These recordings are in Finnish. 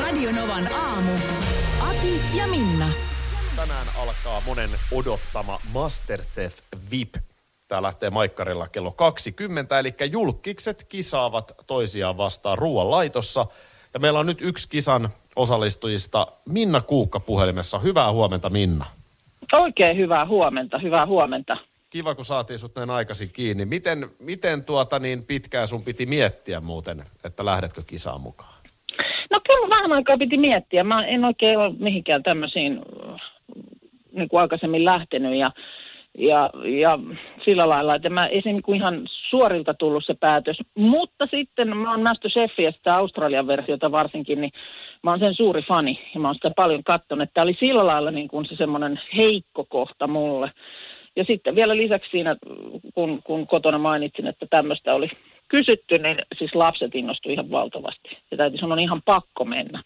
Radio Novan aamu. Ati ja Minna. Tänään alkaa monen odottama Masterchef VIP. Tämä lähtee Maikkarilla kello 20, eli julkikset kisaavat toisiaan vastaan ruoanlaitossa. Ja meillä on nyt yksi kisan osallistujista, Minna Kuukka puhelimessa. Hyvää huomenta, Minna. Oikein hyvää huomenta, hyvää huomenta. Kiva, kun saatiin sut näin aikaisin kiinni. Miten, miten tuota niin pitkään sun piti miettiä muuten, että lähdetkö kisaan mukaan? Kyllä vähän aikaa piti miettiä. Mä en oikein ole mihinkään tämmöisiin niin kuin aikaisemmin lähtenyt ja, ja, ja sillä lailla, että mä ei niin kuin ihan suorilta tullut se päätös. Mutta sitten mä oon Masterchefia, sitä Australian versiota varsinkin, niin mä oon sen suuri fani ja mä oon sitä paljon katsonut. Tämä oli sillä lailla niin kuin se semmoinen heikko kohta mulle. Ja sitten vielä lisäksi siinä, kun, kun kotona mainitsin, että tämmöistä oli kysytty, niin siis lapset innostuivat ihan valtavasti. Ja täytyy sanoa, ihan pakko mennä.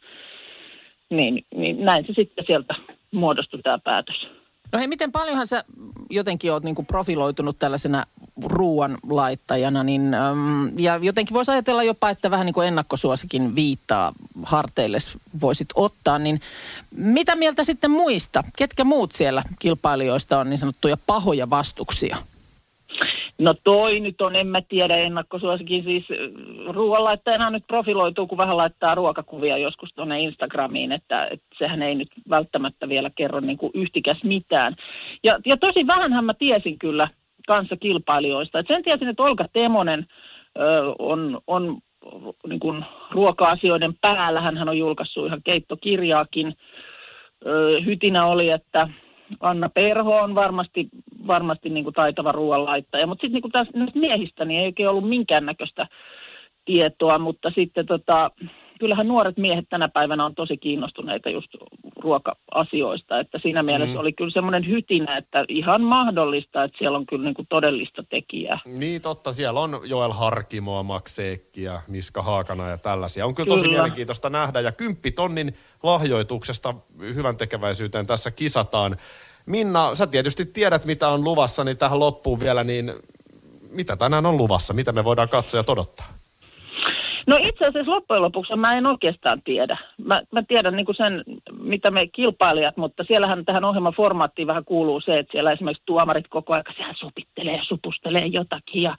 Niin, niin näin se sitten sieltä muodostui tämä päätös. No hei, miten paljonhan sä jotenkin oot niinku profiloitunut tällaisena ruoanlaittajana, niin, äm, ja jotenkin voisi ajatella jopa, että vähän niin kuin ennakkosuosikin viittaa harteille voisit ottaa, niin mitä mieltä sitten muista? Ketkä muut siellä kilpailijoista on niin sanottuja pahoja vastuksia? No toi nyt on, en mä tiedä, ennakkosuosikin siis äh, ruoanlaittajana nyt profiloituu, kun vähän laittaa ruokakuvia joskus tuonne Instagramiin, että, että sehän ei nyt välttämättä vielä kerro niin kuin yhtikäs mitään. Ja, ja tosi vähänhän mä tiesin kyllä kanssa kilpailijoista. Et sen tiesin, että Olga Temonen ö, on, on niin kuin ruoka-asioiden päällä. Hän on julkaissut ihan keittokirjaakin. Ö, hytinä oli, että Anna Perho on varmasti, varmasti niin kuin taitava ruoanlaittaja, mutta sitten niin tästä näistä miehistä niin ei oikein ollut minkäännäköistä tietoa, mutta sitten tota, kyllähän nuoret miehet tänä päivänä on tosi kiinnostuneita just ruoka-asioista, että siinä mielessä mm. oli kyllä semmoinen hytinä, että ihan mahdollista, että siellä on kyllä niin kuin todellista tekijää. Niin totta, siellä on Joel Harkimoa, Max ja Miska Haakana ja tällaisia. On kyllä, kyllä. tosi mielenkiintoista nähdä ja kymppitonnin lahjoituksesta hyvän tekeväisyyteen tässä kisataan. Minna, sä tietysti tiedät mitä on luvassa, niin tähän loppuun vielä, niin mitä tänään on luvassa? Mitä me voidaan katsoa ja odottaa? No itse asiassa loppujen lopuksi mä en oikeastaan tiedä. Mä, mä tiedän niin sen, mitä me kilpailijat, mutta siellähän tähän ohjelman formaattiin vähän kuuluu se, että siellä esimerkiksi tuomarit koko ajan siellä supittelee ja supustelee jotakin ja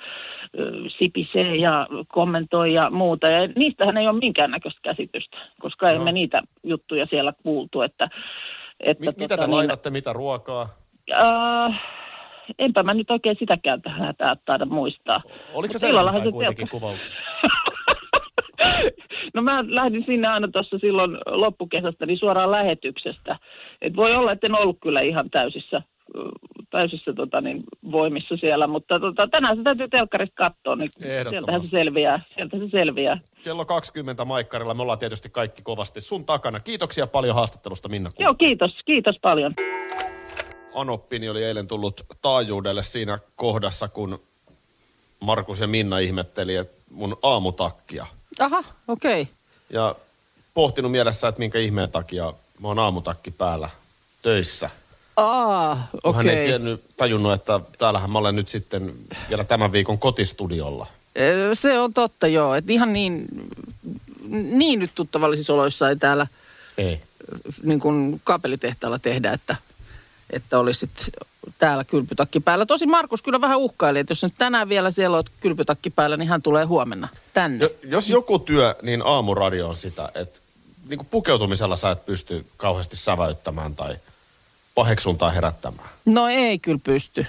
ö, sipisee ja kommentoi ja muuta. Ja niistähän ei ole minkäännäköistä käsitystä, koska no. emme niitä juttuja siellä kuultu. Että, että Mi- mitä tota, te niin, laitatte, mitä ruokaa? Äh, enpä mä nyt oikein sitäkään tähän taida muistaa. Oliko se sellainen kuitenkin kuvauksessa? No mä lähdin sinne aina tuossa silloin loppukesästä niin suoraan lähetyksestä. Et voi olla, että en ollut kyllä ihan täysissä, täysissä tota, niin, voimissa siellä, mutta tota, tänään se täytyy telkkarista katsoa, niin sieltähän se selviää. Sieltä se selviää. Kello 20 Maikkarilla, me ollaan tietysti kaikki kovasti sun takana. Kiitoksia paljon haastattelusta Minna. Joo, kiitos. Kiitos paljon. Anoppini oli eilen tullut taajuudelle siinä kohdassa, kun Markus ja Minna ihmetteli, että mun aamutakkia – Aha, okei. Okay. Ja pohtinut mielessä, että minkä ihmeen takia mä oon aamutakki päällä töissä. Aa, okei. Okay. Hän ei tiennyt, tajunnut, että täällähän mä olen nyt sitten vielä tämän viikon kotistudiolla. Se on totta, joo. Et ihan niin, niin nyt tuttavallisissa oloissa ei täällä ei. Niin kuin kaapelitehtaalla tehdä, että, että olisit täällä kylpytakki päällä. Tosi Markus kyllä vähän uhkaili, että jos nyt tänään vielä siellä olet kylpytakki päällä, niin hän tulee huomenna tänne. Jo, jos joku työ, niin aamuradio on sitä, että niin kuin pukeutumisella sä et pysty kauheasti säväyttämään tai paheksuntaa herättämään. No ei kyllä pysty.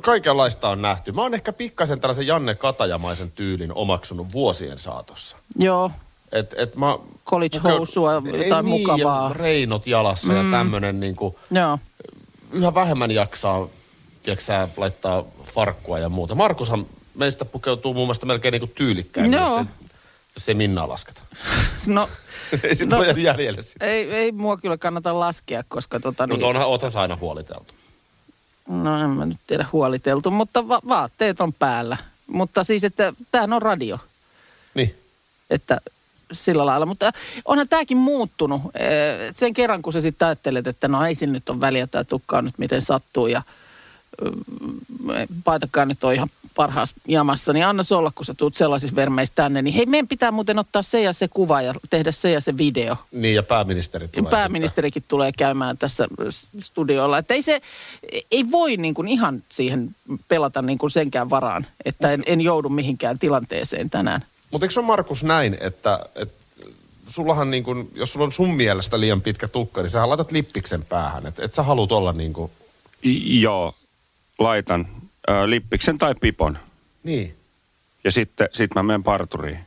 Kaikenlaista on nähty. Mä oon ehkä pikkasen tällaisen Janne Katajamaisen tyylin omaksunut vuosien saatossa. Joo. Et, et mä, College-housua, jotain niin, mukavaa. Ja reinot jalassa mm. ja tämmönen niinku, Joo yhä vähemmän jaksaa, tiedätkö laittaa farkkua ja muuta. Markushan meistä pukeutuu muun muassa melkein niin tyylikkäin. Joo. Se Minnaa lasketa. No, Ei sit No. jäljelle sitä. ei, ei mua kyllä kannata laskea, koska tota No niin, onhan, oothan sä aina huoliteltu. no en mä nyt tiedä huoliteltu, mutta va- vaatteet on päällä. Mutta siis, että tämähän on radio, Niin. että sillä lailla. Mutta onhan tämäkin muuttunut. Eh, et Sen kerran, kun sä sitten ajattelet, että no ei sillä nyt on väliä, tämä tukka on nyt miten sattuu ja paitakaan nyt on ihan parhaassa jamassa, niin anna se olla, kun sä tuut sellaisissa vermeissä tänne, niin hei, meidän pitää muuten ottaa se ja se kuva ja tehdä se ja se video. Niin, ja pääministeri tulee Pääministerikin tulee käymään tässä studiolla. Että ei se, ei voi niin kuin ihan siihen pelata niin kuin senkään varaan, että en, en joudu mihinkään tilanteeseen tänään. Mutta eikö se ole Markus näin, että, että sullahan niin kuin, jos sulla on sun mielestä liian pitkä tukka, niin sä laitat lippiksen päähän. Että et sä haluut olla niin kuin, I- joo, laitan ö, lippiksen tai pipon. niin. Ja sitten sit mä menen parturiin.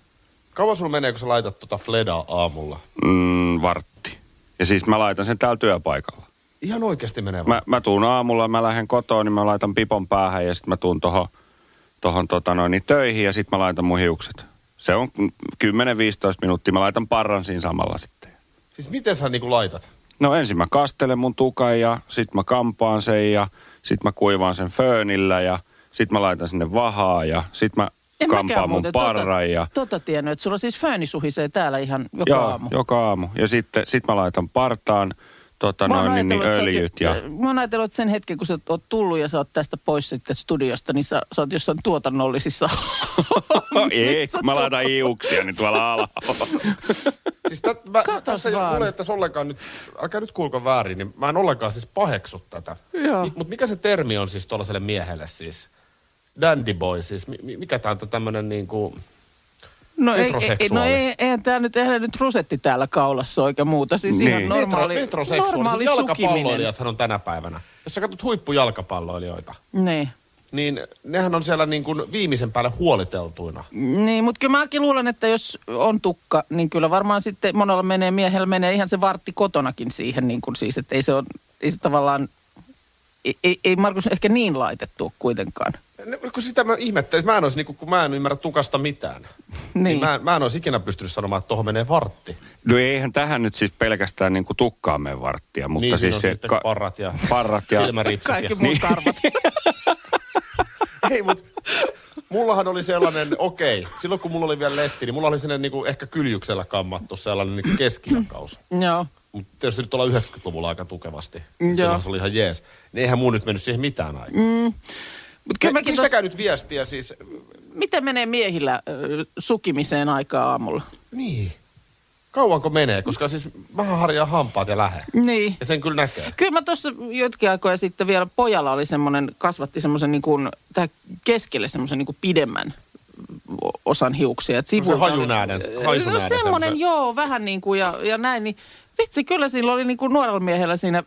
Kauan sulla menee, kun sä laitat tota Fledaa aamulla? Mm, vartti. Ja siis mä laitan sen täällä työpaikalla. Ihan oikeasti menee Mä, mä tuun aamulla, mä lähden kotoon, niin mä laitan pipon päähän ja sitten mä tuun tohon, tohon tota noin, niin töihin ja sitten mä laitan mun hiukset. Se on 10-15 minuuttia. Mä laitan parran siinä samalla sitten. Siis miten sä niinku laitat? No ensin mä kastelen mun tukan ja sit mä kampaan sen ja sit mä kuivaan sen föönillä ja sit mä laitan sinne vahaa ja sit mä En kampaan mun muuten parran ja... Tota, tota tiennyt, että sulla siis fööni suhisee täällä ihan joka Joo, aamu. joka aamu. Ja sitten sit mä laitan partaan tota Mä oon noin, niin, niin öljyt oot- ja... Mä oon ajatellut, että sen hetken, kun sä oot tullut ja sä oot tästä pois sitten studiosta, niin sä, sä oot jossain tuotannollisissa Ei, mä laitan iuksia niin tuolla alhaalla. Siis tät, mä, Katos tässä ei vaan. mulle, että ollenkaan nyt, älkää nyt kuulko väärin, niin mä en ollenkaan siis paheksu tätä. Mutta mikä se termi on siis tuollaiselle miehelle siis? Dandy boy siis, mi- mi- mikä tää on tämmönen niinku... No, ei, ei, no ei, eihän tää nyt, eihän nyt rusetti täällä kaulassa oikein muuta. Siis Niin. ihan normaali, Metro, metroseksuaali, normaali siis sukiminen. jalkapalloilijathan on tänä päivänä. Jos sä katsot huippujalkapalloilijoita, Niin. niin nehän on siellä niin kuin viimeisen päälle huoliteltuina. Niin, mutta kyllä mäkin luulen, että jos on tukka, niin kyllä varmaan sitten monella menee, miehellä menee ihan se vartti kotonakin siihen, niin kuin siis, että ei se ole, ei se tavallaan, ei, ei, ei Markus ehkä niin laitettu kuitenkaan. Ne- Kun sitä mä ihmettelin, mä en olisi, niin kuin, kun mä en ymmärrä tukasta mitään. Niin. Niin. mä, en- mä en olisi ikinä pystynyt sanomaan, että tuohon menee vartti. No eihän tähän nyt siis pelkästään niin kuin tukkaan mene varttia, mutta niin, siis se... sitten parrat ja, parrat ja silmäripsit. Kaikki Ja, muut karvat. ei, mutta mullahan oli sellainen, okei, silloin kun mulla oli vielä letti, niin mulla oli sellainen niin kuin ehkä kyljyksellä kammattu sellainen niin keskijakaus. Joo. Mutta tietysti nyt ollaan 90-luvulla aika tukevasti. Joo. Silloin se oli ihan jees. Niin eihän mun nyt mennyt siihen mitään aikaa. Mm. Mutta kyllä mäkin tos, Pistäkää nyt viestiä siis. miten menee miehillä ö, sukimiseen aikaa aamulla? Niin. Kauanko menee? Koska siis vähän harjaa hampaat ja lähe. Niin. Ja sen kyllä näkee. Kyllä mä tuossa jotkin aikoja sitten vielä pojalla oli semmoinen, kasvatti semmoisen niin kuin, tähän keskelle semmoisen niin kuin pidemmän osan hiuksia. Et oli- hajunääden- No haisunääden semmoinen, joo, vähän niin kuin ja, ja näin. Niin vitsi, kyllä sillä oli niin kuin nuorella miehellä siinä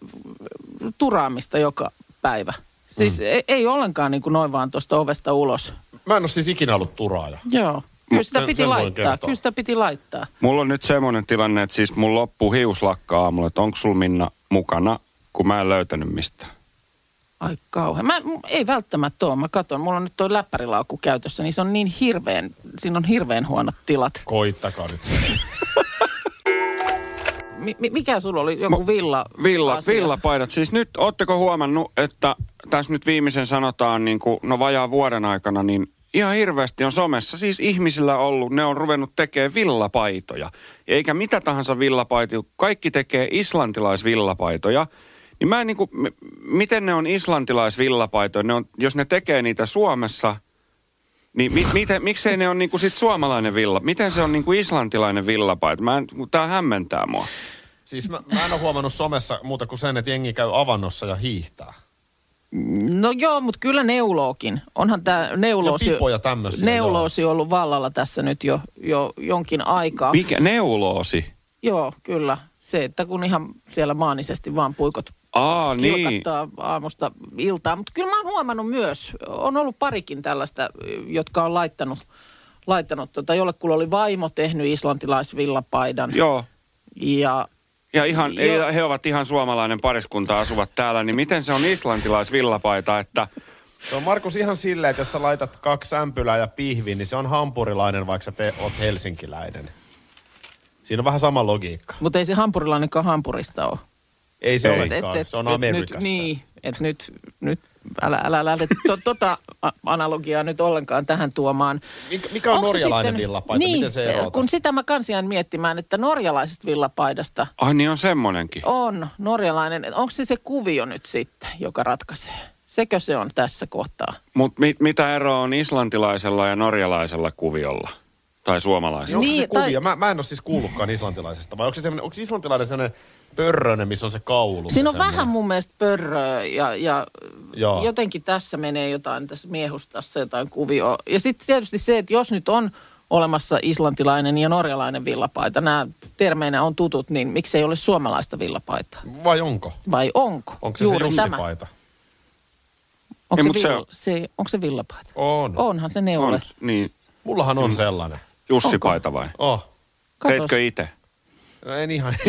turaamista joka päivä. Siis mm. ei, ei ollenkaan niin kuin noin vaan tuosta ovesta ulos. Mä en ole siis ikinä ollut turaaja. Joo. Kyllä sitä sen- piti sen laittaa, kyllä sitä piti laittaa. Mulla on nyt semmoinen tilanne, että siis mun loppuu hiuslakka aamulla, että onko sul Minna mukana, kun mä en löytänyt mistään. Ai kauhean. Mä, ei välttämättä ole. Mä katson, mulla on nyt toi läppärilaukku käytössä, niin se on niin hirveän, siinä on hirveän huonot tilat. Koittakaa nyt se. Mi- mi- mikä sulla oli? Joku villa? Villa, asia? villapaidat. Siis nyt, ootteko huomannut, että tässä nyt viimeisen sanotaan, niin kuin, no vajaa vuoden aikana, niin ihan hirveästi on somessa siis ihmisillä ollut, ne on ruvennut tekemään villapaitoja. Eikä mitä tahansa villapaitoja, kaikki tekee islantilaisvillapaitoja. Niin mä en niin kuin, miten ne on islantilaisvillapaitoja, ne on, jos ne tekee niitä Suomessa, niin mi, miten, miksei ne on niin kuin sit suomalainen villa? Miten se on niin kuin islantilainen villapaita? Mä en, tää hämmentää mua. Siis mä, mä en ole huomannut somessa muuta kuin sen, että jengi käy avannossa ja hiihtää. No joo, mutta kyllä neulookin. Onhan tämä neuloosi, Ja tämmöisiä, neuloosi ollut vallalla tässä nyt jo, jo jonkin aikaa. Mikä? Neuloosi? joo, kyllä. Se, että kun ihan siellä maanisesti vaan puikot Aa, niin. aamusta iltaan. Mutta kyllä mä oon huomannut myös, on ollut parikin tällaista, jotka on laittanut, laittanut tota, jollekulla oli vaimo tehnyt islantilaisvillapaidan. Joo. Ja Ja ihan, Joo. ei, he ovat ihan suomalainen pariskunta asuvat täällä, niin miten se on islantilaisvillapaita, että Se on Markus ihan silleen, että jos sä laitat kaksi ämpylää ja pihviin, niin se on hampurilainen, vaikka sä te, oot helsinkiläinen. Siinä on vähän sama logiikka. Mutta ei se hampurilainenkaan hampurista ole. Ei se Ei. olekaan, se on nyt, Amerikasta. niin, että nyt, nyt älä, älä lähde to, tota analogiaa nyt ollenkaan tähän tuomaan. Mikä, mikä on Onko norjalainen sitten- villapaita? Niin, Miten se eroaa kun tästä? sitä mä kans jään miettimään, että norjalaisesta villapaidasta Ai niin on semmonenkin. on norjalainen. Onko se se kuvio nyt sitten, joka ratkaisee? Sekö se on tässä kohtaa? Mutta mit, mitä eroa on islantilaisella ja norjalaisella kuviolla? Tai suomalaisella? Onko se Niin, se tai- kuvio? Mä, mä en ole siis kuullutkaan islantilaisesta. Vai onko, se onko islantilainen sellainen pörröinen, missä on se kaulu? Siinä on se semmoinen? vähän mun mielestä pörröä ja, ja Joo. jotenkin tässä menee jotain, tässä miehustassa jotain kuvioa. Ja sitten tietysti se, että jos nyt on olemassa islantilainen ja norjalainen villapaita, nämä termeinä on tutut, niin miksei ole suomalaista villapaitaa? Vai onko? Vai onko? Onko se Juuri se tämä. Jussipaita? Onko Ei, se, se vill- on- se, onko se villapaita? On. Onhan se neule. On, niin. Mullahan on sellainen. Jussi Paita vai? Oh. Katos. Teitkö itse? No en ihan.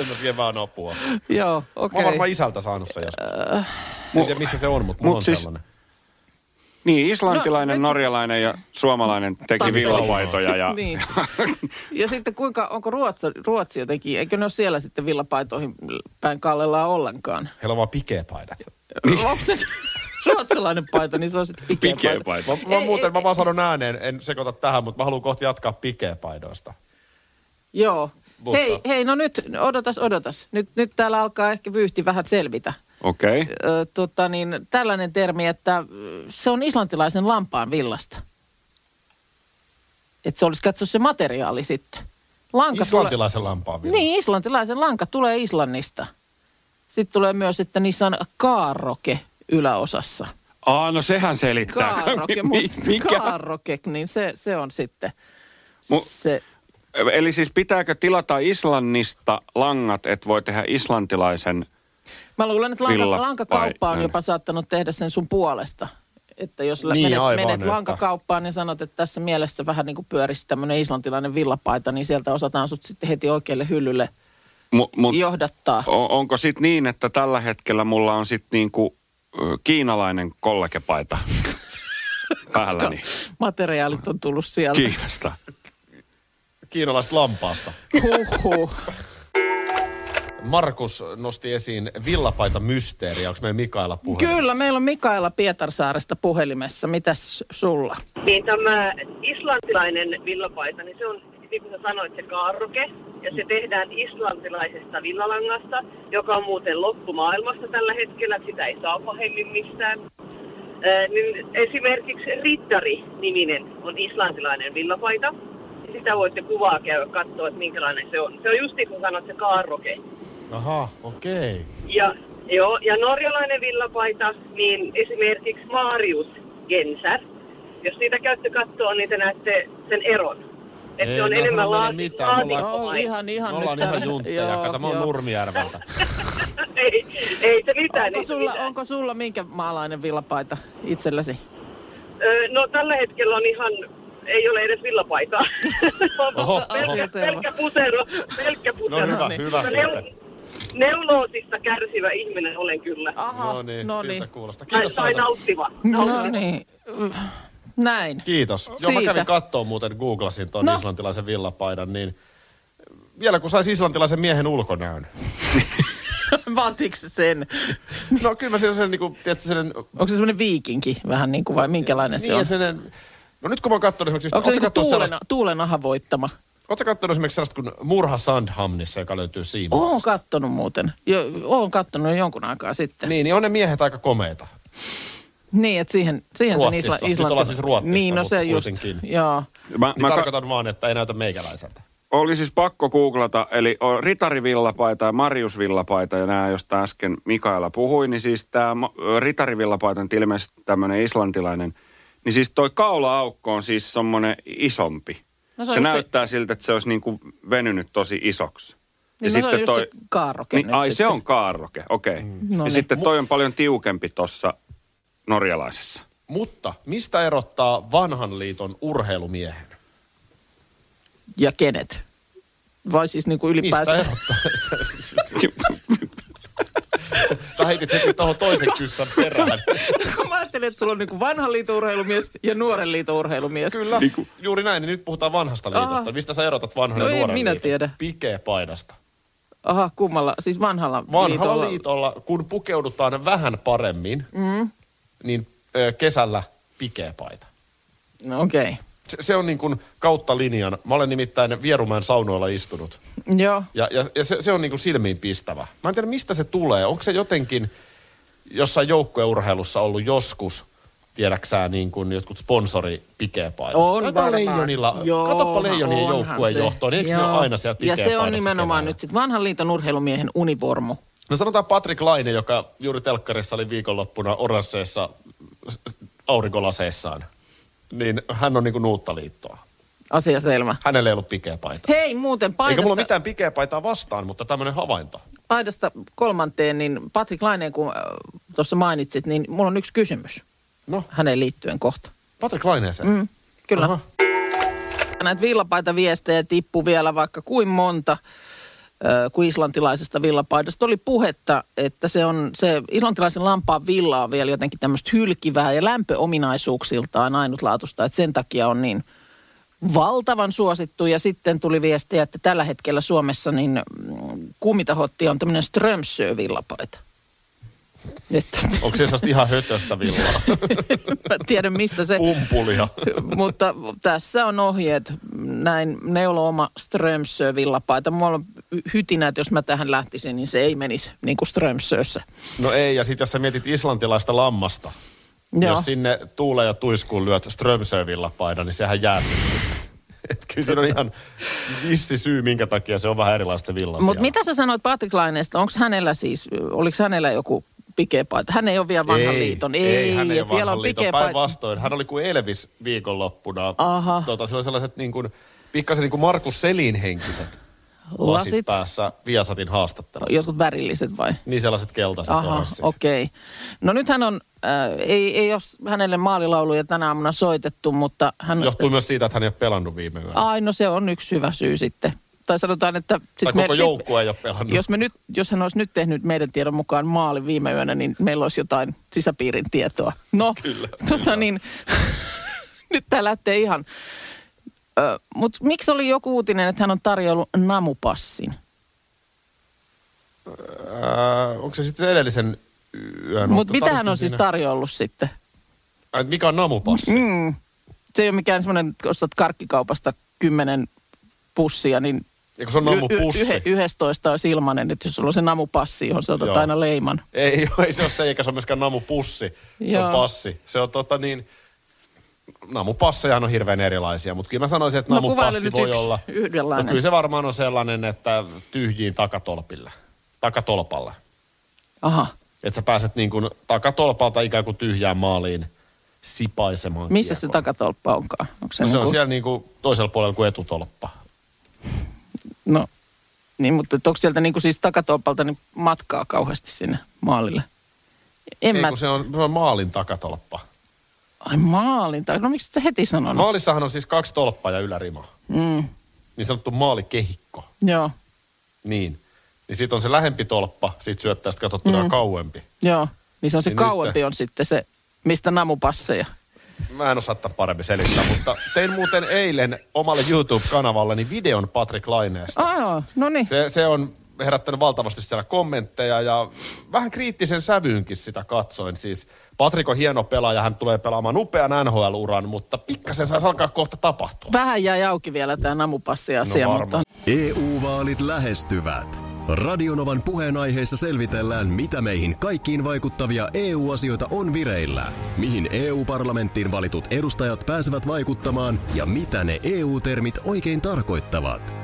En mä vie vaan apua. Joo, Mä okei. oon varmaan isältä saanut sen joskus. en tiedä missä se on, mutta mulla mut on siis- sellainen. Niin, islantilainen, No, norjalainen ja suomalainen teki villapaitoja. Ja, Niin. Ja sitten kuinka, onko Ruotsi, Ruotsi jotenkin, eikö ne ole siellä sitten villapaitoihin päin kallellaan ollenkaan? Heillä on vaan pikeepaidat. Onko se ruotsalainen paita, niin se on sitten pikeä Pikeä paita. paita. Mä, mä, muuten, mä vaan sanon ääneen, en sekoita tähän, mutta mä haluan kohta jatkaa pikeepaidoista. Joo. Mutta- Hei, hei, no nyt, odotas, odotas. Nyt, nyt täällä alkaa ehkä vyyhti vähän selvitä. Okei. Okay. Ö, tota niin, tällainen termi, että se on islantilaisen lampaan villasta. Että se olisi katso se materiaali sitten. Lanka Islantilaisen lampaan Tulee, vielä. niin, islantilaisen lanka tulee Islannista. Sitten tulee myös, että niissä on kaarroke yläosassa. Aa, no sehän selittää. Kaarroke, musta Mikä? kaarroke, niin se, se on sitten Mu- se. Eli siis pitääkö tilata Islannista langat, että voi tehdä islantilaisen... Mä luulen, että lanka, Villa- lankakauppa on vai- jopa saattanut tehdä sen sun puolesta. Että jos Niin, menet, aivan, menet lankakauppaan ja sanot, että tässä mielessä vähän niin kuin pyörisi tämmöinen islantilainen villapaita, niin sieltä osataan sut sitten heti oikealle hyllylle Mu- mut johdattaa. o- onko sitten niin, että tällä hetkellä mulla on sitten niinku ö, kiinalainen kollegepaita päälläni Materiaalit on tullut sieltä. Kiinasta? Kiinalaista lampaasta. Huhhuh. Markus nosti esiin villapaita mysteeriä. Onko meidän Mikaela puhelimessa? Kyllä, meillä on Mikaela Pietarsaaresta puhelimessa. Mitäs sulla? Niin tämä islantilainen villapaita, niin se on, niin kuin sä sanoit, se kaarroke. Ja se tehdään islantilaisesta villalangasta, joka on muuten loppumaailmasta tällä hetkellä. Sitä ei saa pahemmin missään. Ää, niin esimerkiksi Rittari-niminen on islantilainen villapaita. Sitä voitte kuvaa käydä katsoa, että minkälainen se on. Se on just niin kuin sanoit, se kaarroke. Aha, okei. Ja, joo, ja norjalainen villapaita, niin esimerkiksi Marius Gensär. Jos siitä käytte katsoa, niin te näette sen eron. Että Ei, se on no enemmän sano meille laati, mitään, me ollaan- Joo, laatikkomainen. ihan, Me ihan ollaan nyt ihan juntteja. joo, Kato, mä oon joo. Nurmijärveltä. ei, ei se mitään. Onko ei sulla, mitään. onko sulla minkä maalainen villapaita itselläsi? Ö, no tällä hetkellä on ihan, ei ole edes villapaitaa. Oho, pelkkä, selvä. pelkkä pusero. Pelkkä No pusero. hyvä, niin. hyvä No, sitten. neu- Neuloosista kärsivä ihminen olen kyllä. Aha, No niin, no siltä niin. kuulostaa. Tai, Kiitos tai soitosta. nauttiva. No nauttiva. niin. Näin. Kiitos. Joo, mä Siitä. kävin kattoon muuten, googlasin ton No. islantilaisen villapaidan, niin vielä kun saisi islantilaisen miehen ulkonäön. Vaatiiko se sen? No kyllä mä sen niinku, tiedätkö, sen... Onko se semmoinen viikinki vähän niin kuin vai minkälainen se niin, on? ja sen, no nyt kun mä oon kattonut esimerkiksi... Onko se ootko niin kattonut tuulen, sellaista, tuulen aha voittama? ootko kattonut esimerkiksi sellaista kuin Murha Sandhamnissa, joka löytyy siinä? Oon kattonut muuten. Jo, oon kattonut jo jonkun aikaa sitten. Niin, niin on ne miehet aika komeita. Niin, että siihen, siihen sen isla, Nyt islanti... ollaan siis Ruotsissa, Niin, no se just. kuitenkin. Joo. Mä, Niin mä ka- tarkoitan vaan, että ei näytä meikäläiseltä. oli siis pakko googlata, eli on ritarivillapaita ja Mariusvillapaita, ja nämä, josta äsken Mikaela puhui, niin siis tämä ritarivillapaita on ilmeisesti tämmöinen islantilainen, niin siis toi kaula-aukko on siis semmoinen isompi. No se, se se näyttää siltä, että se olisi niinku venynyt tosi isoksi. Niin no se on just se kaarroke niin, nyt Ai se sitten. on kaarroke, okei. Okay. No ja niin. sitten toi on paljon tiukempi tuossa norjalaisessa. Mutta mistä erottaa vanhan liiton urheilumiehen? Ja kenet? Vai siis niin kuin Mistä ylipäänsä? erottaa? Sä heitit heti tuohon toisen kyssän perään. Kun mä ajattelin, että sulla on niin vanhan liiton urheilumies ja nuoren liiton urheilumies. Kyllä, juuri näin. Niin nyt puhutaan vanhasta liitosta. Aha. Mistä sä erotat vanhan No ja en nuoren minä liiton? tiedä. Pikeä paidasta. Aha, kummalla, siis vanhalla, Vanhalla liitolla. liitolla, kun pukeudutaan vähän paremmin, mm. Niin ö, kesällä pikeä paita. No, Okei, okay. Se, se on niin kuin kautta linjan. Mä olen nimittäin Vierumäen saunoilla istunut. joo. Ja, ja, ja se, se on niin kuin silmiin pistävä. Mä en tiedä, mistä se tulee. Onko se jotenkin jossain joukkueurheilussa ollut joskus, tiedäksää, niin kuin jotkut sponsoripikeepaidat? On Kato varmaan. Leijonilla, Joo, katoppa Leijonien joukkueen johtoon, niin eikö ne Joo. ole aina siellä Ja se on nimenomaan keväällä? nyt sitten vanhan liiton urheilumiehen univormu. No sanotaan Patrick Laine, joka juuri telkkarissa oli viikonloppuna oransseissa aurinkolaseissaan. Niin hän on niin kuin nuuttaliittoa. Asia selvä. Hänellä ei ollut pikeä paita. Hei, muuten Eikä paidasta, mulla mitään pikeä paitaa vastaan, mutta tämmöinen havainto. paidasta kolmanteen, niin Patrik Laineen, kun äh, tuossa mainitsit, niin mulla on yksi kysymys No, häneen liittyen kohta. Patrick Laineeseen. Mm, kyllä. Aha. Näitä villapaita viestejä tippui vielä vaikka kuin monta, kuin islantilaisesta villapaidasta. Oli puhetta, että se on se islantilaisen lampaan villa on vielä jotenkin tämmöistä hylkivää ja lämpöominaisuuksiltaan ainutlaatuista, että sen takia on niin valtavan suosittu. Ja sitten tuli viestiä, että tällä hetkellä Suomessa niin mm, kuumitahotti on tämmöinen Strömsö villapaita. Että, Onko se sellaista ihan hötöstä villaa? mä tiedän mistä se... Pumpulia. Mutta tässä on ohjeet. Näin neulo oma Strömsö villapaita. Mulla on hytinä, että jos mä tähän lähtisin, niin se ei menisi niin kuin Strömsössä. No ei, ja sitten jos sä mietit islantilaista lammasta, Joo. jos sinne tuule ja tuiskuun lyöt Strömsövilla paida, niin sehän jää. Et kyllä siinä on ihan vissi syy, minkä takia se on vähän erilaista se villa Mutta mitä sä sanoit Patrik Laineesta? Onko hänellä siis, oliko hänellä joku pikepaita? Hän ei ole vielä vanhan ei, liiton. Ei, hän ei ole vielä vanhan on liiton. Päinvastoin. Hän oli kuin Elvis viikonloppuna. Aha. Tota, sillä oli sellaiset niin kuin, pikkasen niin kuin Markus Selin henkiset lasit, Lasit? päässä Viasatin haastattelussa. Jotkut värilliset vai? Niin sellaiset keltaiset Aha, okei. Okay. No nyt hän on, äh, ei, ei ole hänelle maalilauluja tänä aamuna soitettu, mutta hän... Johtuu myös siitä, että hän ei ole pelannut viime yönä. Ai, no se on yksi hyvä syy sitten. Tai sanotaan, että... Sit tai koko joukkue ei ole pelannut. Jos, me nyt, jos hän olisi nyt tehnyt meidän tiedon mukaan maali viime yönä, niin meillä olisi jotain sisäpiirin tietoa. No, Kyllä, tota niin, nyt tämä lähtee ihan... Mutta miksi oli joku uutinen, että hän on tarjoillut namupassin? Ää, onko se sitten se edellisen yön? Mutta mitä hän on siis siinä- tarjoillut sitten? Ai, mikä on namupassi? Mm. Se ei ole mikään semmoinen, että ostat karkkikaupasta kymmenen pussia, niin Eikö se on namupussi? y- y- yhdestoista olisi ilmanen, että jos sulla on se namupassi, johon sä otat Joo. aina leiman. Ei, ei se ole se, eikä se ole myöskään namupussi. Se Joo. on passi. Se on tota niin... Namupassejahan on hirveän erilaisia, mutta kyllä mä sanoisin, että No namupassi voi yksi olla... yhdenlainen. No kyllä se varmaan on sellainen, että tyhjiin takatolpille. Takatolpalle. Aha. Että sä pääset niin kuin takatolpalta ikään kuin tyhjään maaliin sipaisemaan Missä se kiekon. takatolppa onkaan? Onko se, No, se niinku, on siellä niin kuin toisella puolella kuin etutolppa. No, niin, mutta onko sieltä niinku siis takatolpalta niin matkaa kauheasti sinne maalille? En Ei, mä... kun se on, se on maalin takatolppa. Ai maalin tai... No miksi sä heti sanonut? Maalissahan on siis kaksi tolppaa ja ylärima. Mm, Niin sanottu maalikehikko. joo, Niin. Niin sit on se lähempi tolppa, sit syöttäjästä katsottuna mm. kauempi. joo. Niin se on se Niin kauempi nyt- on sitten se, mistä namupasseja. Mä en osaa tätä paremmin selittää, mutta tein muuten eilen omalle YouTube-kanavalleni videon Patrick Laineesta. Joo, no niin. Se, se on herättänyt valtavasti siellä kommentteja ja vähän kriittisen sävyynkin sitä katsoin. Siis Patrik on hieno pelaaja, hän tulee pelaamaan upean NHL-uran, mutta pikkasen saisi alkaa kohta tapahtua. Vähän jäi auki vielä tämä namupassiasia, No mutta. EU-vaalit lähestyvät. Radionovan puheenaiheessa selvitellään, mitä meihin kaikkiin vaikuttavia EU-asioita on vireillä, mihin EU-parlamenttiin valitut edustajat pääsevät vaikuttamaan ja mitä ne EU-termit oikein tarkoittavat.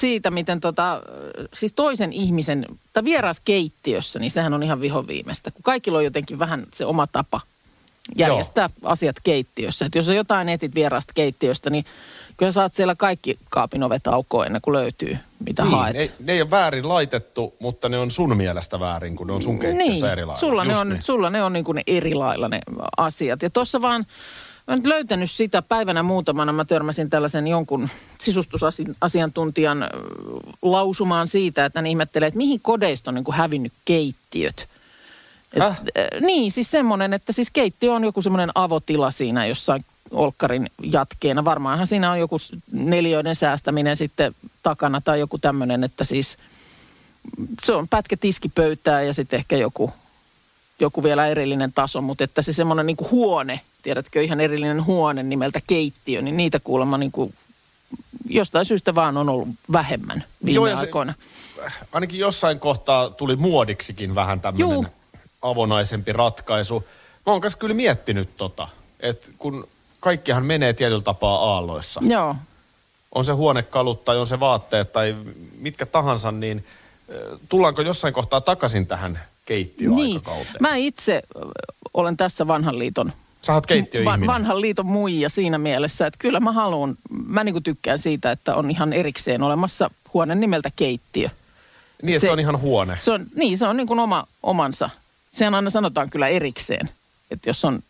siitä, miten tota, siis toisen ihmisen, tai vieras keittiössä, niin sehän on ihan vihoviimeistä. Kun kaikilla on jotenkin vähän se oma tapa järjestää Joo. asiat keittiössä. Et jos on jotain etit vieraasta keittiöstä, niin kyllä saat siellä kaikki kaapin ovet aukoon ennen kuin löytyy, mitä niin, haet. ne, ne ei ole väärin laitettu, mutta ne on sun mielestä väärin, kun ne on sun keittiössä niin, eri lailla. Sulla ne, on, niin. sulla ne on niin kuin ne eri lailla ne asiat. Ja tuossa vaan, mä nyt löytänyt sitä päivänä muutamana, mä törmäsin tällaisen jonkun sisustusasiantuntijan lausumaan siitä, että hän ihmettelee, että mihin kodeista on niin kuin hävinnyt keittiöt. Et, äh, niin, siis semmoinen, että siis keittiö on joku semmoinen avotila siinä jossain olkkarin jatkeena. Varmaanhan siinä on joku neliöiden säästäminen sitten takana tai joku tämmöinen, että siis se on pätkä tiskipöytää ja sitten ehkä joku, joku vielä erillinen taso, mutta että se semmoinen niin huone, tiedätkö, ihan erillinen huone nimeltä keittiö, niin niitä kuulemma niin kuin jostain syystä vaan on ollut vähemmän viime Joo, se- aikoina. Ainakin jossain kohtaa tuli muodiksikin vähän Juu. tämmöinen avonaisempi ratkaisu. Mä oon kyllä miettinyt tota, että kun kaikkihan menee tietyllä tapaa aalloissa. Joo, On se huonekalut tai on se vaatteet tai mitkä tahansa, niin tullaanko jossain kohtaa takaisin tähän keittiöaikakauteen? Niin. Mä itse olen tässä vanhan liiton, Sä oot keittiöihminen. vanhan liiton muija siinä mielessä, että kyllä mä haluan, mä niinku tykkään siitä, että on ihan erikseen olemassa huone nimeltä keittiö. niin, että se, se- on ihan huone. Se on, niin, se on niin kuin oma omansa. Sehän aina sanotaan kyllä erikseen, että jos on,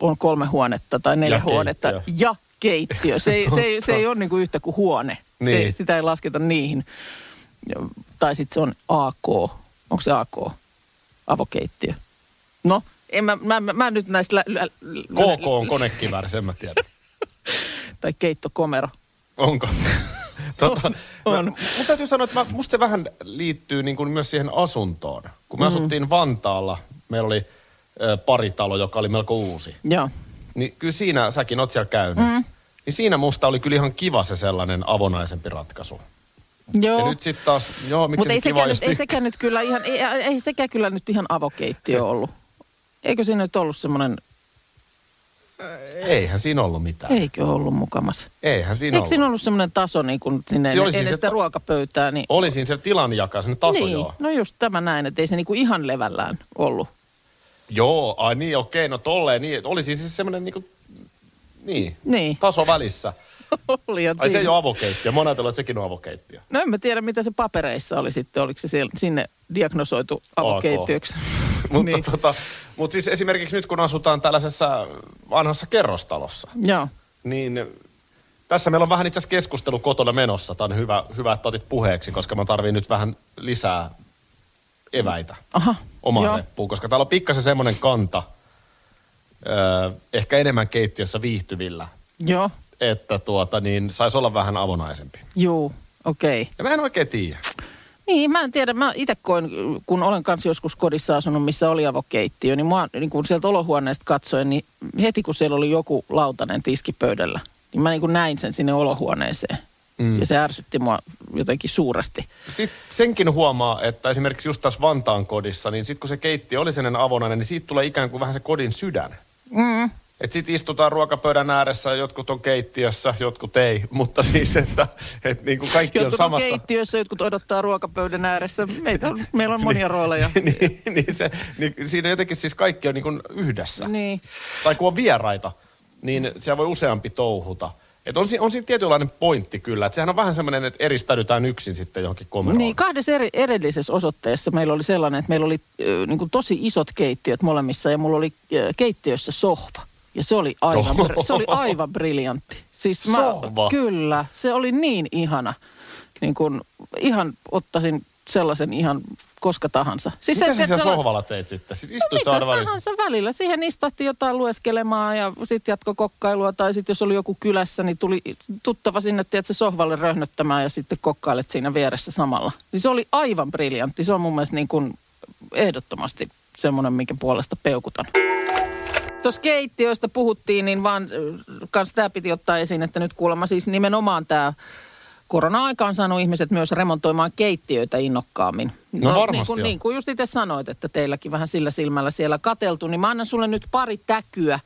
on kolme huonetta tai neljä Ja huonetta keittiö. ja keittiö. Se, ei- se, ei- se ei ole niin kuin yhtä kuin huone. Niin. Se, sitä ei lasketa niihin. Ja- Tai sitten se on AK. Onko se AK? Avokeittiö. No, en mä, mä, mä, mä nyt näistä... Lä, lä, KK on konekivääri, sen mä tiedän. Tai keittokomero. Onko? tota, On. on. Mun täytyy sanoa, että mä, musta se vähän liittyy niin kuin myös siihen asuntoon. Kun me mm. asuttiin Vantaalla, meillä oli ö, paritalo, joka oli melko uusi. Joo. Niin kyllä siinä, säkin oot siellä käynyt. Mm. Niin siinä musta oli kyllä ihan kiva se sellainen avonaisempi ratkaisu. Joo. Ja nyt sitten taas, joo, miksi ei, se kiva, sekään nyt, ei sekään nyt kyllä ihan, ei, ei sekään kyllä nyt ihan avokeittiö ollut. Eikö siinä nyt ollut semmoinen, Eihän siinä ollut mitään. eikö ollut mukamas? Eihän siinä Eikö ollut. siinä ollut semmoinen taso niin kuin sinne ennen, sitä ta- ruokapöytää? Niin, Oli siinä se tilanjaka, sen taso niin, joo. no just tämä näin, että ei se niin kuin ihan levällään ollut. Joo, ai niin, okei, no tolleen niin. Oli siinä siis semmoinen niinku, niin, Niin, taso välissä. oli Ai se ei ole avokeittiö. Mä oon ajatellut, että sekin on avokeittiö. No en mä tiedä, mitä se papereissa oli sitten. Oliko se siellä, sinne diagnosoitu avokeittiöksi? Mutta niin. tota, mut siis esimerkiksi nyt kun asutaan tällaisessa vanhassa kerrostalossa, Joo. niin tässä meillä on vähän itse asiassa keskustelu kotona menossa. Tämä on hyvä, hyvä että otit puheeksi, koska mä tarviin nyt vähän lisää eväitä Aha. omaan Joo. reppuun, koska täällä on pikkasen semmoinen kanta, öö, ehkä enemmän keittiössä viihtyvillä, Joo. Että tuota, niin saisi olla vähän avonaisempi. Juu, okei. Okay. Ja mä en oikein tiedä. Niin, mä en tiedä. Mä itse koin, kun olen kanssa joskus kodissa asunut, missä oli avokeittiö, niin mua niin kun sieltä olohuoneesta katsoen, niin heti kun siellä oli joku lautanen tiskipöydällä, niin mä niin kuin näin sen sinne olohuoneeseen. Mm. Ja se ärsytti mua jotenkin suuresti. Sitten senkin huomaa, että esimerkiksi just tässä Vantaan kodissa, niin sitten kun se keittiö oli sellainen avonainen, niin siitä tulee ikään kuin vähän se kodin sydän. Mm. Että sitten istutaan ruokapöydän ääressä, jotkut on keittiössä, jotkut ei. Mutta siis, että, että niin kuin kaikki on Jotkut on samassa. keittiössä, jotkut odottaa ruokapöydän ääressä. Meitä on, meillä on monia rooleja. niin, niin, se, niin siinä jotenkin siis kaikki on niin kuin yhdessä. Niin. Tai kun on vieraita, niin siellä voi useampi touhuta. Et on, siinä, on siinä tietynlainen pointti kyllä. Että sehän on vähän semmoinen, että eristäydytään yksin sitten johonkin komeroon. Niin, kahdessa eri, edellisessä osoitteessa meillä oli sellainen, että meillä oli ö, niin kuin tosi isot keittiöt molemmissa ja mulla oli ö, keittiössä sohva. Ja se oli aivan, br- se oli aivan briljantti. Siis mä, Sohva? Kyllä, se oli niin ihana. Niin kuin, ihan ottaisin sellaisen ihan koska tahansa. Siis Mitä sä siellä sohvalla teit sitten? Siis No istuit mitä sä aina välissä? tahansa välillä. Siihen istahti jotain lueskelemaan ja sitten jatko kokkailua. Tai sitten jos oli joku kylässä, niin tuli tuttava sinne, tiedätkö, sohvalle röhnöttämään ja sitten kokkailet siinä vieressä samalla. Niin se oli aivan briljantti. Se on mun mielestä niin kuin ehdottomasti semmoinen, minkä puolesta peukutan. Tuossa keittiöistä puhuttiin, niin vaan äh, kans tämä piti ottaa esiin, että nyt kuulemma siis nimenomaan tämä korona-aika on saanut ihmiset myös remontoimaan keittiöitä innokkaammin. No varmasti niin kuin, niin kuin just itse sanoit, että teilläkin vähän sillä silmällä siellä kateltu, niin mä annan sulle nyt pari täkyä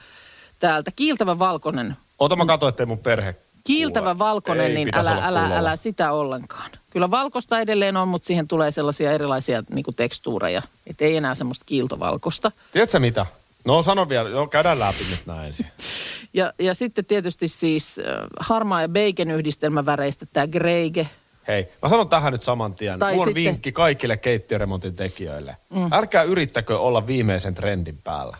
täältä. Kiiltävä valkoinen. Ota mä katsoin, ettei mun perhe Kiiltävä kuule. valkoinen, Ei niin älä, älä, kuulolla. älä sitä ollenkaan. Kyllä valkosta edelleen on, mutta siihen tulee sellaisia erilaisia niin kuin tekstuureja. Että ei enää semmoista kiiltovalkosta. Tiedätkö mitä? No sano vielä, no, käydään läpi nyt näin ensin. Ja, ja sitten tietysti siis harmaa ja bacon yhdistelmäväreistä tämä Greige. Hei, mä sanon tähän nyt saman tien. Tai Mulla on sitten- vinkki kaikille keittiöremontin tekijöille. Mm. Älkää yrittäkö olla viimeisen trendin päällä.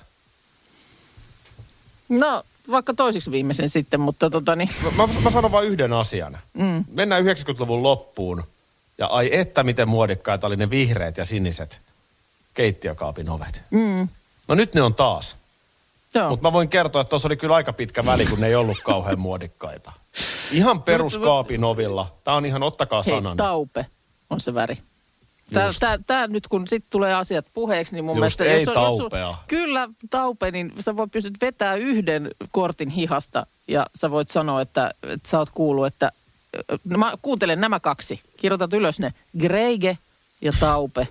No, vaikka toisiksi viimeisen sitten, mutta tota niin. Mä, mä sanon vain yhden asian. Mm. Mennään 90-luvun loppuun. Ja ai että miten muodikkaita oli ne vihreät ja siniset keittiökaapin ovet. Mm, No nyt ne on taas. Mutta mä voin kertoa, että tuossa oli kyllä aika pitkä väli, kun ne ei ollut kauhean muodikkaita. Ihan peruskaapin ovilla. Tää on ihan, ottakaa Hei, sanan. taupe on se väri. Tää, tää, tää nyt kun sit tulee asiat puheeksi, niin mun Just, mielestä... ei jos on- taupea. Jos on, kyllä, taupe, niin sä voit pystyt vetää yhden kortin hihasta ja sä voit sanoa, että, että sä oot kuullut, että... No, mä kuuntelen nämä kaksi. Kirjoitat ylös ne. Greige ja taupe.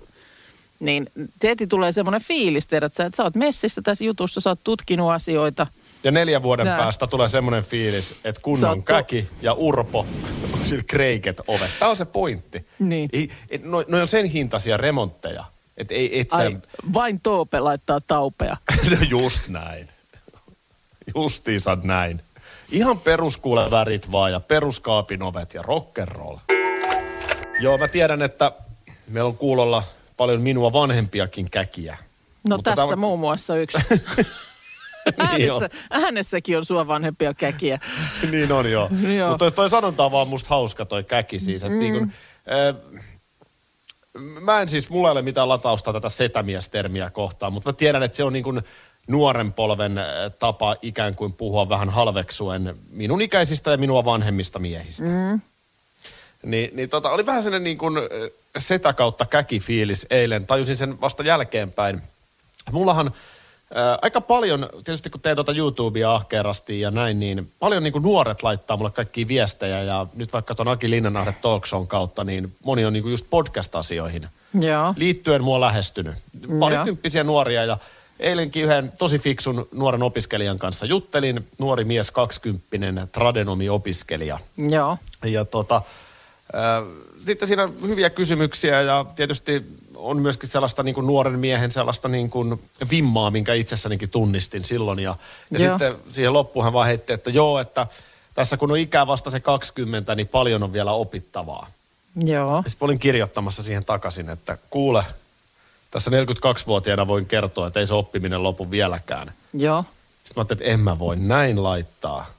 Niin teeti tulee semmoinen fiilis, tiedät sä, että sä oot messissä tässä jutussa, sä oot tutkinut asioita. Ja neljän vuoden Nää. päästä tulee semmoinen fiilis, että kunnon to- käki ja urpo on sillä kreiket ovet. Tämä on se pointti. Niin. Ei, et, no, no on sen hintaisia remontteja. Että ei et sä... Ai, vain toope laittaa taupea. no just näin. Justiinsa näin. Ihan peruskuule värit vaan ja peruskaapin ovet ja rock'n'roll. Joo, mä tiedän, että meillä on kuulolla paljon minua vanhempiakin käkiä. No Mutta tässä tämä- muun muassa yksi. Niin on. Äänessä, äänessäkin on sua vanhempia käkiä. niin on joo. Joo. Mutta toi, toi sanonta on vaan musta hauska toi käki siis. Että mm. niin kun, äh, mä en siis, mulla ei ole mitään latausta tätä setämiestermiä kohtaan, mutta mä tiedän, että se on niin kuin nuoren polven äh, tapa ikään kuin puhua vähän halveksuen minun ikäisistä ja minua vanhemmista miehistä. Mm. Niin, niin tota, oli vähän sellainen niin kuin äh, setä kautta käkifiilis eilen. Tajusin sen vasta jälkeenpäin. Mullahan Ää, aika paljon, tietysti kun teen tuota YouTubea ahkerasti ja näin, niin paljon niin kuin nuoret laittaa mulle kaikkia viestejä ja nyt vaikka tuon Aki Linnanahde Talk Shown kautta, niin moni on niin kuin just podcast-asioihin Joo. liittyen mua lähestynyt. Parikymppisiä nuoria ja eilenkin yhden tosi fiksun nuoren opiskelijan kanssa juttelin. Nuori mies, kaksikymppinen tradenomi-opiskelija. Joo. Ja tota, äh, sitten siinä on hyviä kysymyksiä ja tietysti on myöskin sellaista niin kuin nuoren miehen sellaista niin kuin vimmaa, minkä itsessänikin tunnistin silloin. Ja, ja Joo. sitten siihen loppuun hän vaan heitti, että joo, että tässä kun on ikää vasta se 20, niin paljon on vielä opittavaa. Joo. Ja sitten olin kirjoittamassa siihen takaisin, että kuule, tässä 42-vuotiaana voin kertoa, että ei se oppiminen lopu vieläkään. Joo. Sitten mä ajattelin, että en mä voi näin laittaa.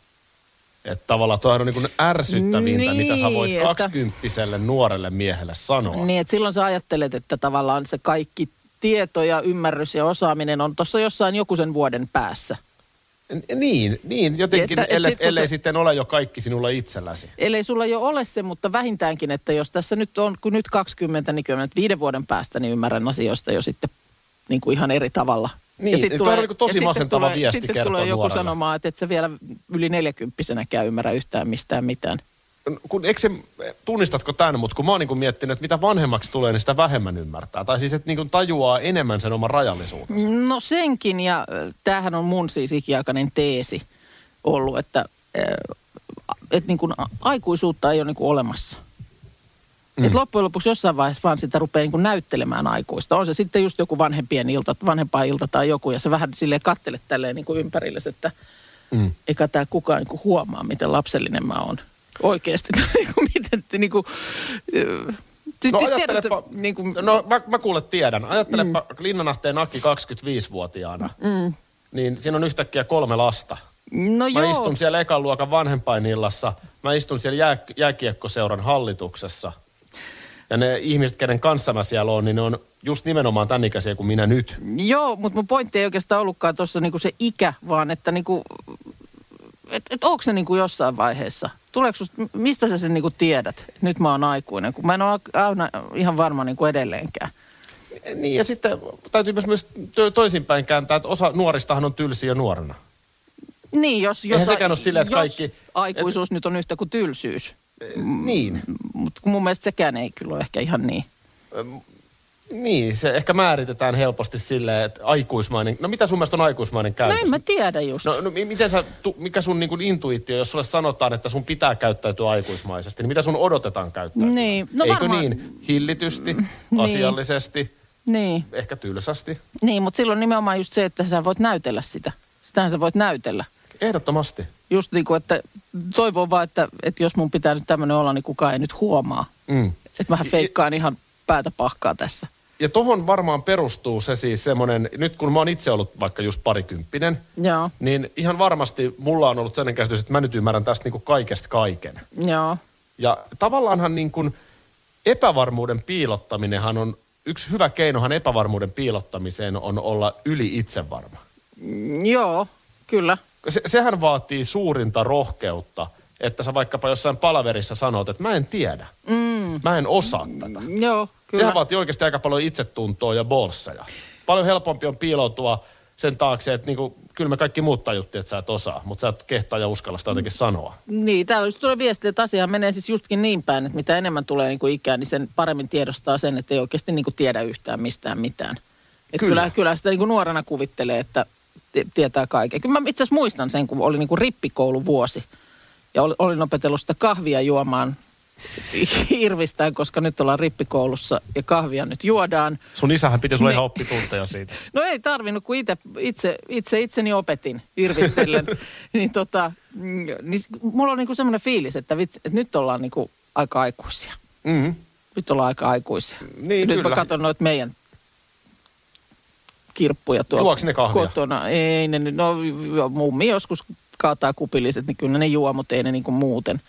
Että tavallaan toi on niin kuin ärsyttävintä, Niin, mitä sä voit että- kaksikymppiselle nuorelle miehelle sanoa. Niin, että silloin sä ajattelet, että tavallaan se kaikki tieto ja ymmärrys ja osaaminen on tuossa jossain joku sen vuoden päässä. Niin, niin jotenkin, Että- et ellei, sit kun ellei se- sitten ole jo kaikki sinulla itselläsi. Ellei sulla jo ole se, mutta vähintäänkin, että jos tässä nyt on, kun nyt 20, niin kyllä mä nyt viiden vuoden päästä niin ymmärrän asioista jo sitten niin kuin ihan eri tavalla. Niin, sit niin toi on niin tosi ja sitten masentava tulee, viesti Sitten tulee joku nuorelle. sanomaan, että et sä vielä yli neljäkymppisenäkään ymmärrä yhtään mistään mitään. Kun, eikö se, tunnistatko tämän, mutta kun mä oon niin miettinyt, että mitä vanhemmaksi tulee, niin sitä vähemmän ymmärtää. Tai siis, että niin tajuaa enemmän sen oman rajallisuutensa. No senkin, ja tämähän on mun siis ikiaikainen teesi ollut, että, että niin kuin aikuisuutta ei ole niin kuin olemassa. Mm. Et loppujen lopuksi jossain vaiheessa vaan sitä rupeaa niin kuin näyttelemään aikuista. On se sitten just joku vanhempien ilta, vanhempaa ilta tai joku, ja sä vähän silleen kattelet tälleen niin kuin ympärillesi, että mm. eikä tämä kukaan niin kuin huomaa, miten lapsellinen mä oon oikeasti. Tai niin kuin miten, niin kuin, siis No tiedätkö, ajattelepa, niin kuin, no mä, mä kuule tiedän. Ajattelepa mm. Linnanahteen Aki 25-vuotiaana. Mm. Niin siinä on yhtäkkiä kolme lasta. no Mä joo. istun siellä ekan luokan vanhempainillassa. Mä istun siellä jää, jääkiekkoseuran hallituksessa. Ja ne ihmiset, kenen kanssa mä siellä on, niin ne on just nimenomaan tämän ikäisiä kuin minä nyt. Joo, mutta mun pointti ei oikeastaan ollutkaan tuossa niinku se ikä, vaan että niinku, et, et onko se niinku jossain vaiheessa? Tuleeko susta, mistä sä sen niinku tiedät, nyt mä oon aikuinen, kun mä en ole aina ihan varma niinku edelleenkään. Niin ja sitten täytyy myös, myös to- toisinpäin kääntää, että osa nuoristahan on tylsiä nuorena. Niin, jos, jos, Eihän sekään ole silleen, että jos kaikki- aikuisuus nyt on yhtä kuin tylsyys. Niin. Mutta mun mielestä sekään ei kyllä ole ehkä ihan niin. Niin, se ehkä määritetään helposti silleen, että aikuismainen, no mitä sun mielestä on aikuismainen No käytös? en mä tiedä just. No, no mi- miten sä, tu, mikä sun niin intuitio, jos sulle sanotaan, että sun pitää käyttäytyä aikuismaisesti, niin mitä sun odotetaan käyttäytyä? Niin, no Eikö varmaan- niin? Hillitysti, Niin. asiallisesti, Niin, ehkä tylsästi. niin mutta silloin nimenomaan just se, että sä voit näytellä sitä. Sitähän sä voit näytellä. Ehdottomasti. Just niin kuin, että toivon vaan, että, että jos mun pitää nyt tämmöinen olla, niin kukaan ei nyt huomaa. Mm. Että mähän feikkaan ihan päätä pahkaa tässä. Ja tohon varmaan perustuu se siis semmoinen, nyt kun mä oon itse ollut vaikka just parikymppinen, Joo, niin ihan varmasti mulla on ollut sellainen käsitys, että mä nyt ymmärrän tästä niin kuin kaikesta kaiken. joo. Ja tavallaanhan niin kuin epävarmuuden piilottaminenhan on, yksi hyvä keinohan epävarmuuden piilottamiseen on olla yli itsevarma. Mm, Joo, kyllä. Se, sehän vaatii suurinta rohkeutta, että sä vaikkapa jossain palaverissa sanot, että mä en tiedä. Mm. Mä en osaa tätä. Joo, kyllä. Sehän vaatii oikeasti aika paljon itsetuntoa ja bolsseja. Paljon helpompi on piiloutua sen taakse, että niinku, kyllä me kaikki muut tajuttiin, että sä et osaa, mutta sä et kehtaa ja uskalla sitä jotenkin sanoa. Niin, täällä just tulee viesti, että asia menee siis justkin niin päin, että mitä enemmän tulee niin kuin ikää, niin sen paremmin tiedostaa sen, että ei oikeasti niin kuin tiedä yhtään mistään mitään. Et Kyllä. kyllä. kyllä, sitä niin kuin nuorena kuvittelee, että tietää kaiken. Kyllä mä itse asiassa muistan sen, kun oli niin kuin rippikouluvuosi ja ol- olin opetellut sitä kahvia juomaan irvistään, koska nyt ollaan rippikoulussa ja kahvia nyt juodaan. Sun isähän piti sulle Niin. ihan oppitunteja siitä. No ei tarvinnut, kun itse, itse, itse itseni opetin irvistellen. niin tota, mm, niin mulla on niinku semmoinen fiilis, että, vitsi, että nyt ollaan niinku aika aikuisia. Mm. Nyt ollaan aika aikuisia. Niin, nyt kyllä. mä katson noita meidän kirppuja tuolla Juoks ne kahvia? kotona. Ei ne, nyt- no mummi joskus kaataa kupilliset, niin kyllä ne juo, mutta ei ne niinku muuten.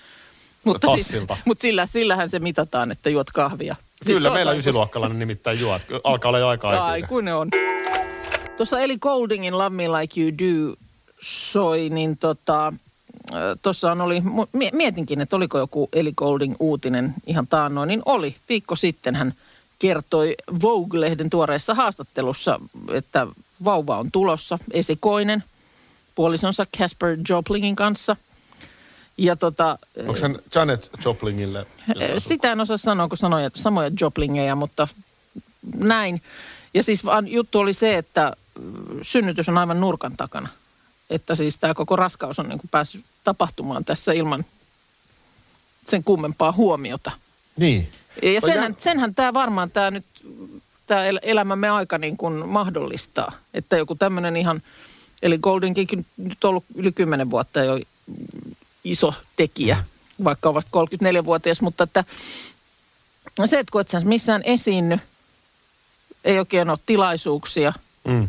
Mutta, siis, mutta sillä, sillähän se mitataan, että juot kahvia. Sitten Kyllä, meillä toisaalta- ysiluokkalainen nimittäin juo. Alkaa olla jo aika aikuinen. Aikuinen on. Tuossa Eli Goldingin Love Me Like You Do soi, niin tota, tuossa oli, mietinkin, että oliko joku Eli Golding uutinen ihan taannoin, niin oli. Viikko sitten hän kertoi Vogue-lehden tuoreessa haastattelussa, että vauva on tulossa, esikoinen, puolisonsa Casper Joplingin kanssa. Ja tota, Onko hän Janet Joplingille? Sitä en osaa sanoa, kun sanoja, samoja joblingeja, mutta näin. Ja siis vaan juttu oli se, että mm, synnytys on aivan nurkan takana. Että siis tämä koko raskaus on niin kuin päässyt tapahtumaan tässä ilman sen kummempaa huomiota. Niin. Ja senhän, senhän tämä varmaan tämä nyt, tämä elämämme aika niin kuin mahdollistaa. Että joku tämmöinen ihan, eli Goldinkin nyt ollut yli 10 vuotta jo iso tekijä, vaikka on vasta 34-vuotias, mutta että se, että kun et sä missään esiinny, ei oikein ole tilaisuuksia, Mm.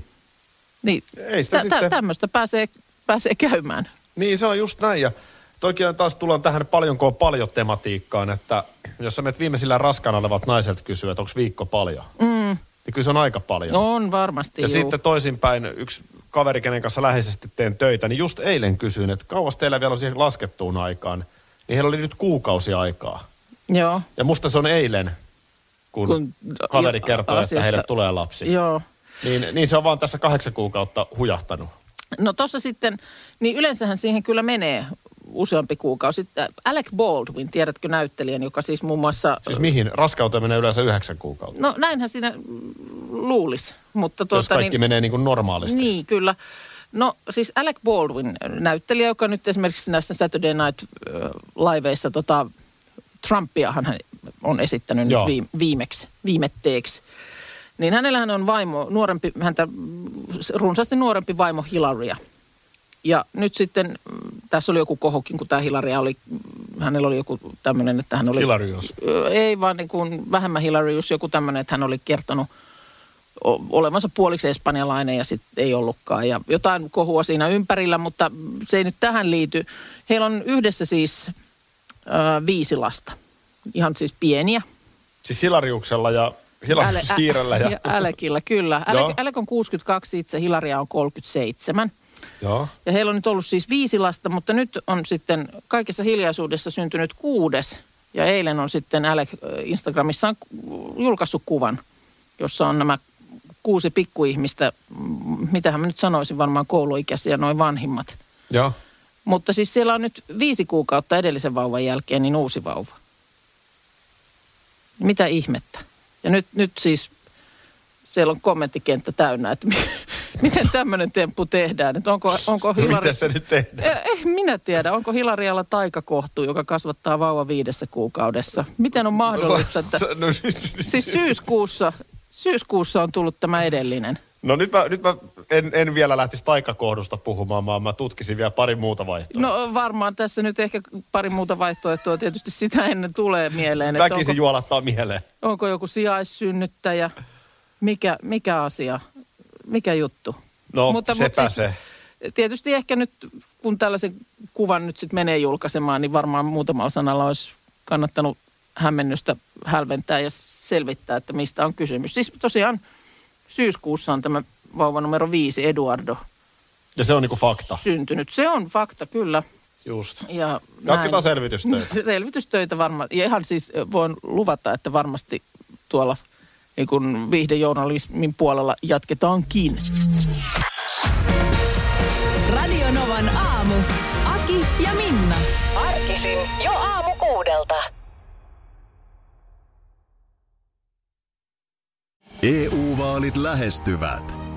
niin Ei sitä sitten- tämmöistä pääsee, pääsee käymään. Niin, se on just näin. Ja toki on taas tullaan tähän paljonko on paljon tematiikkaan, että jos sä menet viimeisillä raskaana olevat naiselta kysyä, että onko viikko paljon, mm. niin kyllä se on aika paljon. On varmasti, ja juu. sitten toisinpäin yksi kaveri, kenen kanssa läheisesti teen töitä, niin just eilen kysyin, että kauas teillä vielä on siihen laskettuun aikaan. Niin heillä oli nyt kuukausi aikaa. Joo. Ja musta se on eilen, kun, kun kaveri kertoo, että asiasta- heille tulee lapsi. Joo. Niin, niin se on vaan tässä kahdeksan kuukautta hujahtanut. No tuossa sitten, niin yleensähän siihen kyllä menee useampi kuukausi. Alec Baldwin, tiedätkö näyttelijän, joka siis muun muassa... Siis mihin? Raskauteen menee yleensä yhdeksän kuukautta. No näinhän siinä luulisi, mutta Jos tuota, kaikki niin, menee niin kuin normaalisti. Niin, kyllä. No siis Alec Baldwin, näyttelijä, joka nyt esimerkiksi näissä Saturday Night äh, liveissa tota, Trumpiahan hän on esittänyt nyt Joo. viime, viimeksi, viimetteeksi. Niin hänellähän on vaimo, nuorempi, häntä runsaasti nuorempi vaimo Hilaria. Ja nyt sitten, tässä oli joku kohokin, kun tämä Hilaria oli, hänellä oli joku tämmöinen, että hän oli... Hilarius. Ei vaan niin kuin vähemmän Hilarius, joku tämmöinen, että hän oli kertonut o- olevansa puoliksi espanjalainen ja sitten ei ollutkaan. Ja jotain kohua siinä ympärillä, mutta se ei nyt tähän liity. Heillä on yhdessä siis ö, viisi lasta. Ihan siis pieniä. Siis Hilariuksella ja Hilarius Hiirellä. Ja, Alekilla, kyllä. Joo. Alek, Alek on 62 itse, Hilaria on 37. Joo. Ja heillä on nyt ollut siis viisi lasta, mutta nyt on sitten kaikessa hiljaisuudessa syntynyt kuudes. Ja eilen on sitten Alec Instagramissaan julkaissut kuvan jossa on nämä kuusi pikkuihmistä, mitähän mä nyt sanoisin, varmaan kouluikäisiä, noin vanhimmat. Joo. Mutta siis siellä on nyt viisi kuukautta edellisen vauvan jälkeen niin uusi vauva. Mitä ihmettä? Ja nyt, nyt siis siellä on kommenttikenttä täynnä, että miten tämmöinen temppu tehdään. Että onko, onko Hilari... Miten se nyt tehdään? Eh, eh, minä tiedä, onko Hilarialla taikakohtu, joka kasvattaa vauva viidessä kuukaudessa? Miten on mahdollista, että No, siis syyskuussa, syyskuussa on tullut tämä edellinen? no nyt mä, nyt mä en, en vielä lähtisi taikakohdusta puhumaan, vaan mä tutkisin vielä pari muuta vaihtoehtoa. No varmaan tässä nyt ehkä pari muuta vaihtoehtoa tietysti sitä ennen tulee mieleen. Väkisin onko, juolattaa mieleen. onko joku sijaissynnyttäjä? Mikä, mikä asia? Mikä juttu? No, sepä se. Tietysti ehkä nyt, kun tällaisen kuvan nyt sitten menee julkaisemaan, niin varmaan muutamalla sanalla olisi kannattanut hämmennystä hälventää ja selvittää, että mistä on kysymys. Siis tosiaan syyskuussa on tämä vauva numero viisi, Eduardo, Ja se on niinku fakta. syntynyt. Se on fakta, kyllä. Just. Ja Jatketaan näin. selvitystöitä. Selvitystöitä varmaan. Ja ihan siis voin luvata, että varmasti tuolla niin kuin viihdejournalismin puolella jatketaankin. Radio Novan aamu. Aki ja Minna. Arkisin jo aamu kuudelta. EU-vaalit lähestyvät.